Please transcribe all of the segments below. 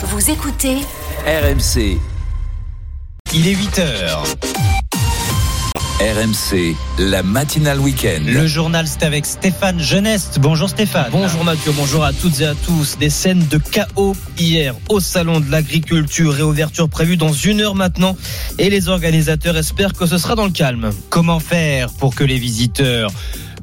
Vous écoutez RMC, Il est 8 heures. RMC, la matinale week-end. Le journal, c'est avec Stéphane Geneste. Bonjour Stéphane. Bonjour Mathieu, bonjour à toutes et à tous. Des scènes de chaos hier au Salon de l'Agriculture. Réouverture prévue dans une heure maintenant. Et les organisateurs espèrent que ce sera dans le calme. Comment faire pour que les visiteurs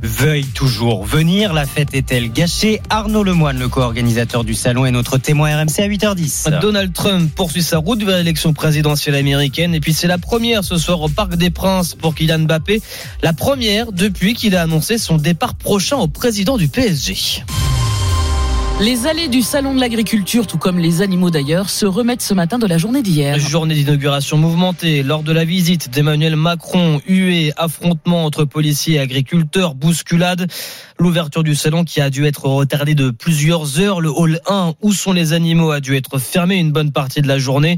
veuillent toujours venir La fête est-elle gâchée? Arnaud Lemoine, le co-organisateur du salon, est notre témoin RMC à 8h10. Donald Trump poursuit sa route vers l'élection présidentielle américaine. Et puis c'est la première ce soir au Parc des Princes pour Kylian Mbappé. La première depuis qu'il a annoncé son départ prochain au président du PSG. Les allées du salon de l'agriculture, tout comme les animaux d'ailleurs, se remettent ce matin de la journée d'hier. Journée d'inauguration mouvementée lors de la visite d'Emmanuel Macron, huée, affrontement entre policiers et agriculteurs, bousculade. L'ouverture du salon qui a dû être retardée de plusieurs heures. Le hall 1 où sont les animaux a dû être fermé une bonne partie de la journée.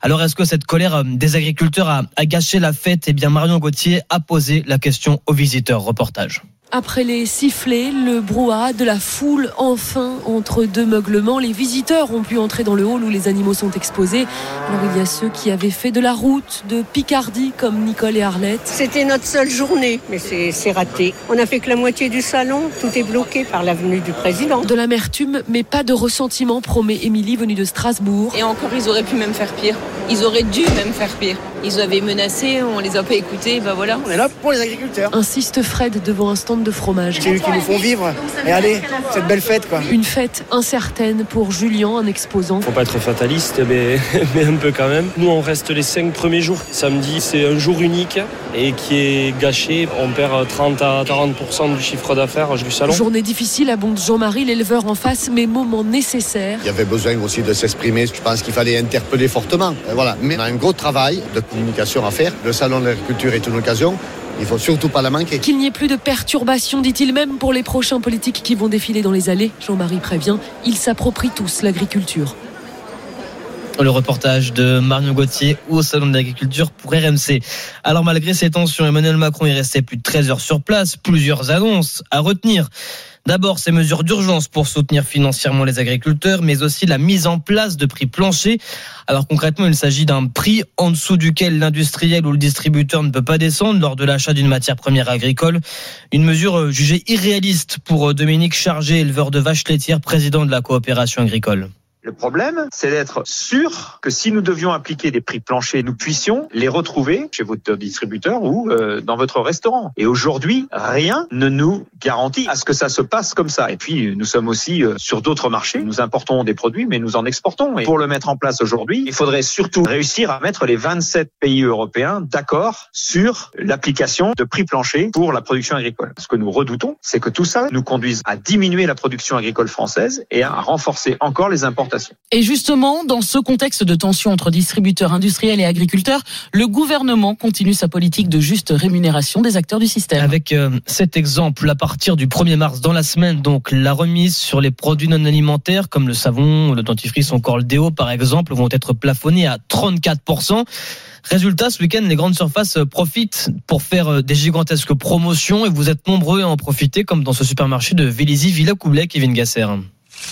Alors est-ce que cette colère euh, des agriculteurs a, a gâché la fête? Eh bien Marion Gauthier a posé la question aux visiteurs. Reportage. Après les sifflets, le brouhaha de la foule, enfin, entre deux meuglements, les visiteurs ont pu entrer dans le hall où les animaux sont exposés. Alors il y a ceux qui avaient fait de la route, de Picardie, comme Nicole et Arlette. C'était notre seule journée, mais c'est raté. On a fait que la moitié du salon, tout est bloqué par l'avenue du président. De l'amertume, mais pas de ressentiment, promet Émilie, venue de Strasbourg. Et encore, ils auraient pu même faire pire. Ils auraient dû même faire pire. Ils avaient menacé, on les a pas écoutés, ben voilà. On est là pour les agriculteurs. Insiste Fred devant un stand de fromage. C'est eux qui nous font vivre. Et allez, cette belle fête quoi. Une fête incertaine pour Julien, un exposant. Faut pas être fataliste, mais, mais un peu quand même. Nous, on reste les cinq premiers jours. Samedi, c'est un jour unique et qui est gâché. On perd 30 à 40% du chiffre d'affaires du salon. Journée difficile, abonde Jean-Marie, l'éleveur en face, mais moment nécessaire. Il y avait besoin aussi de s'exprimer. Je pense qu'il fallait interpeller fortement. Voilà. Mais on a un gros travail de communication à faire. Le salon de l'agriculture est une occasion. Il faut surtout pas la manquer. Qu'il n'y ait plus de perturbations, dit-il même pour les prochains politiques qui vont défiler dans les allées. Jean-Marie prévient, ils s'approprient tous l'agriculture. Le reportage de Marion Gauthier au Salon de l'Agriculture pour RMC. Alors malgré ces tensions, Emmanuel Macron est resté plus de 13 heures sur place. Plusieurs annonces à retenir. D'abord, ces mesures d'urgence pour soutenir financièrement les agriculteurs, mais aussi la mise en place de prix planchers. Alors concrètement, il s'agit d'un prix en dessous duquel l'industriel ou le distributeur ne peut pas descendre lors de l'achat d'une matière première agricole. Une mesure euh, jugée irréaliste pour euh, Dominique Chargé, éleveur de vaches laitières, président de la coopération agricole. Le problème, c'est d'être sûr que si nous devions appliquer des prix planchers, nous puissions les retrouver chez votre distributeur ou euh, dans votre restaurant. Et aujourd'hui, rien ne nous garantit à ce que ça se passe comme ça. Et puis, nous sommes aussi euh, sur d'autres marchés. Nous importons des produits, mais nous en exportons. Et pour le mettre en place aujourd'hui, il faudrait surtout réussir à mettre les 27 pays européens d'accord sur l'application de prix planchers pour la production agricole. Ce que nous redoutons, c'est que tout ça nous conduise à diminuer la production agricole française et à renforcer encore les importations. Et justement, dans ce contexte de tension entre distributeurs industriels et agriculteurs, le gouvernement continue sa politique de juste rémunération des acteurs du système. Avec euh, cet exemple, à partir du 1er mars dans la semaine, donc la remise sur les produits non alimentaires comme le savon, le dentifrice, encore le déo par exemple, vont être plafonnés à 34%. Résultat, ce week-end, les grandes surfaces euh, profitent pour faire euh, des gigantesques promotions et vous êtes nombreux à en profiter, comme dans ce supermarché de Vélizy, Villa Coublet, Kevin Gasser.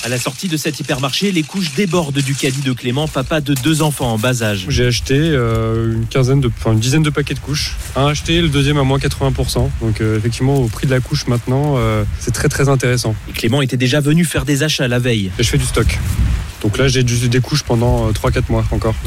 À la sortie de cet hypermarché, les couches débordent du caddie de Clément, papa de deux enfants en bas âge. J'ai acheté euh, une quinzaine de, enfin une dizaine de paquets de couches. Un acheté, le deuxième à moins 80%. Donc euh, effectivement, au prix de la couche maintenant, euh, c'est très très intéressant. Et Clément était déjà venu faire des achats la veille. Et je fais du stock. Donc là, j'ai des couches pendant euh, 3-4 mois encore.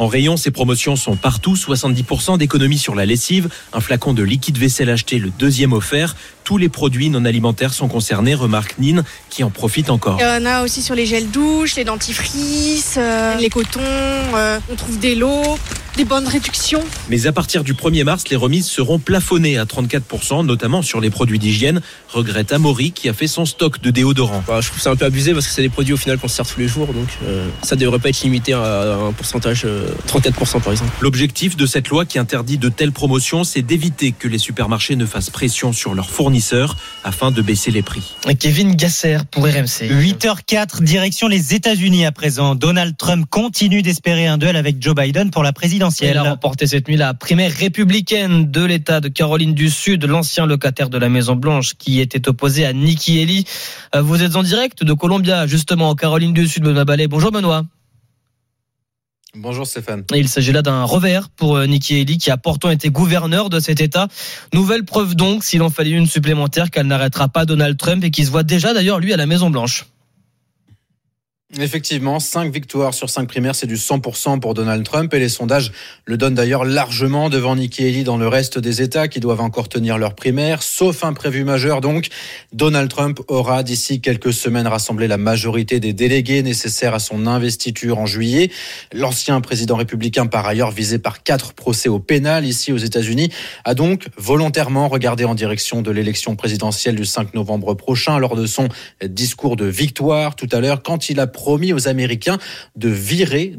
En rayon, ces promotions sont partout, 70% d'économie sur la lessive, un flacon de liquide vaisselle acheté, le deuxième offert. Tous les produits non alimentaires sont concernés, remarque Nine, qui en profite encore. Il y en a aussi sur les gels douches, les dentifrices, euh, les cotons, euh, on trouve des lots, des bonnes réductions. Mais à partir du 1er mars, les remises seront plafonnées à 34%, notamment sur les produits d'hygiène, regrette Amaury qui a fait son stock de déodorant. Bah, je trouve ça un peu abusé parce que c'est des produits au final qu'on se sert tous les jours, donc euh, ça devrait pas être limité à un pourcentage euh, 34% par exemple. L'objectif de cette loi qui interdit de telles promotions, c'est d'éviter que les supermarchés ne fassent pression sur leurs fournisseurs afin de baisser les prix. Kevin Gasser pour RMC. 8h04, direction les États-Unis à présent. Donald Trump continue d'espérer un duel avec Joe Biden pour la présidentielle. Présidentielle. Elle a remporté cette nuit la primaire républicaine de l'État de Caroline du Sud, l'ancien locataire de la Maison Blanche qui était opposé à Nikki Haley. Euh, Vous êtes en direct de Columbia, justement, en Caroline du Sud, Benoît Ballet. Bonjour Benoît. Bonjour Stéphane. Il s'agit là d'un revers pour euh, Nikki Haley qui a pourtant été gouverneur de cet État. Nouvelle preuve donc, s'il en fallait une supplémentaire, qu'elle n'arrêtera pas Donald Trump et qui se voit déjà d'ailleurs lui à la Maison Blanche. Effectivement, 5 victoires sur 5 primaires, c'est du 100% pour Donald Trump et les sondages le donnent d'ailleurs largement devant Nikki Haley dans le reste des États qui doivent encore tenir leurs primaires, sauf imprévu majeur donc. Donald Trump aura d'ici quelques semaines rassemblé la majorité des délégués nécessaires à son investiture en juillet. L'ancien président républicain, par ailleurs visé par quatre procès au pénal ici aux États-Unis, a donc volontairement regardé en direction de l'élection présidentielle du 5 novembre prochain lors de son discours de victoire tout à l'heure quand il a promis aux Américains de virer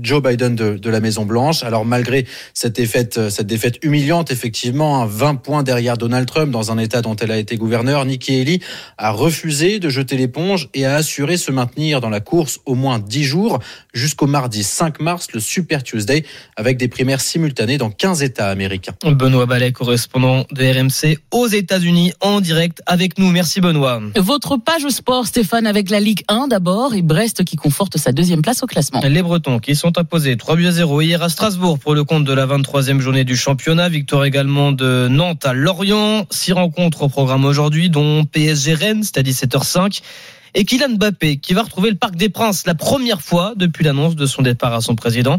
Joe Biden de, de la Maison Blanche. Alors malgré cette défaite, cette défaite humiliante, effectivement, hein, 20 points derrière Donald Trump dans un État dont elle a été gouverneur, Nikki Haley a refusé de jeter l'éponge et a assuré se maintenir dans la course au moins 10 jours jusqu'au mardi 5 mars, le Super Tuesday, avec des primaires simultanées dans 15 États américains. Benoît Ballet, correspondant de RMC aux États-Unis, en direct avec nous. Merci Benoît. Votre page sport, Stéphane, avec la Ligue 1 d'abord et Brest qui conforte sa deuxième place au classement. Les Bretons qui sont imposés 3 buts à 0 hier à Strasbourg pour le compte de la 23e journée du championnat. Victoire également de Nantes à Lorient. Six rencontres au programme aujourd'hui, dont PSG Rennes, c'est à 17h05. Et Kylian Mbappé qui va retrouver le Parc des Princes la première fois depuis l'annonce de son départ à son président.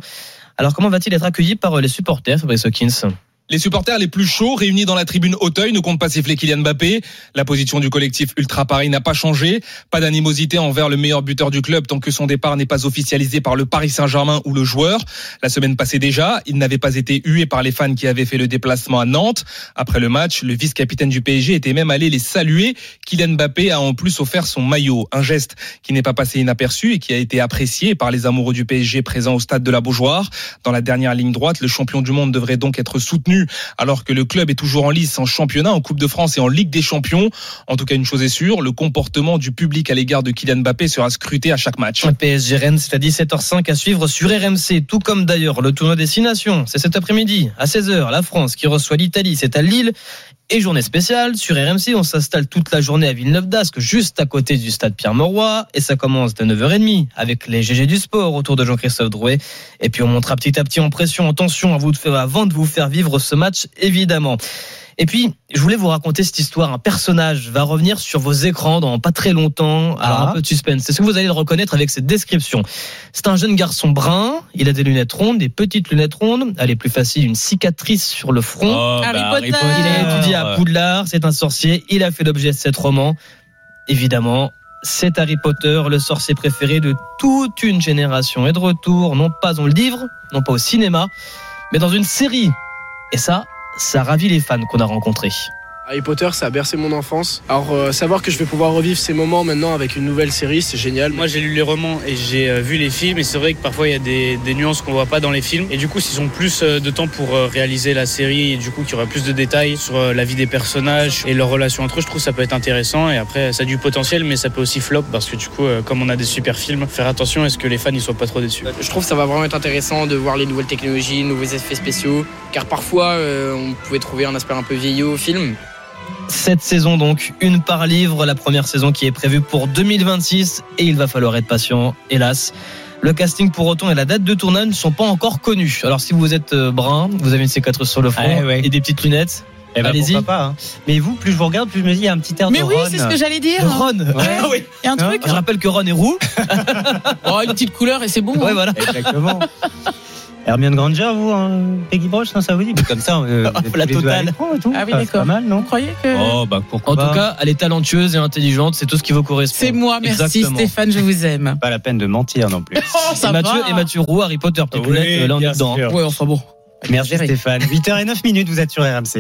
Alors comment va-t-il être accueilli par les supporters, Fabrice Hawkins? Les supporters les plus chauds réunis dans la tribune Auteuil ne comptent pas siffler Kylian Mbappé. La position du collectif Ultra Paris n'a pas changé. Pas d'animosité envers le meilleur buteur du club tant que son départ n'est pas officialisé par le Paris Saint-Germain ou le joueur. La semaine passée déjà, il n'avait pas été hué par les fans qui avaient fait le déplacement à Nantes. Après le match, le vice-capitaine du PSG était même allé les saluer. Kylian Mbappé a en plus offert son maillot, un geste qui n'est pas passé inaperçu et qui a été apprécié par les amoureux du PSG présents au stade de la Beaujoire. Dans la dernière ligne droite, le champion du monde devrait donc être soutenu alors que le club est toujours en lice en championnat, en Coupe de France et en Ligue des Champions. En tout cas, une chose est sûre, le comportement du public à l'égard de Kylian Mbappé sera scruté à chaque match. PSG Rennes, c'est à 17h05 à suivre sur RMC, tout comme d'ailleurs le tournoi Destination. C'est cet après-midi à 16h, la France qui reçoit l'Italie, c'est à Lille. Et journée spéciale sur RMC, on s'installe toute la journée à Villeneuve d'Ascq, juste à côté du stade Pierre-Mauroy, et ça commence de 9h30 avec les GG du sport autour de Jean-Christophe Drouet. Et puis on montera petit à petit en pression, en tension à vous de faire, avant de vous faire vivre ce match, évidemment. Et puis, je voulais vous raconter cette histoire. Un personnage va revenir sur vos écrans dans pas très longtemps. Alors, Ah. un peu de suspense. C'est ce que vous allez le reconnaître avec cette description? C'est un jeune garçon brun. Il a des lunettes rondes, des petites lunettes rondes. Elle est plus facile, une cicatrice sur le front. Oh, bah, Harry Potter. Il a étudié à Poudlard. C'est un sorcier. Il a fait l'objet de cette roman. Évidemment. C'est Harry Potter, le sorcier préféré de toute une génération. Et de retour, non pas dans le livre, non pas au cinéma, mais dans une série. Et ça, ça ravit les fans qu'on a rencontrés. Harry Potter, ça a bercé mon enfance. Alors, euh, savoir que je vais pouvoir revivre ces moments maintenant avec une nouvelle série, c'est génial. Moi j'ai lu les romans et j'ai euh, vu les films et c'est vrai que parfois il y a des, des nuances qu'on voit pas dans les films et du coup s'ils ont plus euh, de temps pour euh, réaliser la série et du coup qu'il y aura plus de détails sur euh, la vie des personnages et leurs relations entre eux, je trouve que ça peut être intéressant et après ça a du potentiel mais ça peut aussi flop parce que du coup euh, comme on a des super films, faire attention à ce que les fans ils soient pas trop déçus. Je trouve que ça va vraiment être intéressant de voir les nouvelles technologies, nouveaux effets spéciaux, car parfois euh, on pouvait trouver un aspect un peu vieillot au film. Cette saison donc, une par livre, la première saison qui est prévue pour 2026 et il va falloir être patient, hélas. Le casting pour autant et la date de tournage ne sont pas encore connus. Alors si vous êtes euh, brun, vous avez une cicatrice sur le front Ah ouais. et des petites lunettes, Eh ben, allez-y. hein. Mais vous, plus je vous regarde, plus je me dis, il y a un petit air Mais de oui, Ron. c'est ce que j'allais dire. De Ron. Ouais. Ah oui. Et un truc. Je rappelle que Ron est roux. Oh, une petite couleur et c'est bon. Ouais, hein. voilà. Exactement. Hermione Granger, vous, hein, Peggy Broche, non, ça vous dit Comme ça, euh, êtes La totale. et tout. Ah oui, c'est d'accord. pas mal, non Vous croyez que. Oh, bah pourquoi En pas. tout cas, elle est talentueuse et intelligente, c'est tout ce qui vous correspond. C'est moi, merci Exactement. Stéphane, je vous aime. Pas la peine de mentir non plus. Oh, ça et Mathieu, va. et Mathieu Roux, Harry Potter, petite Oui, là on est dedans. sûr. Ouais, enfin bon. Merci Stéphane. 8h09 minutes, vous êtes sur RMC.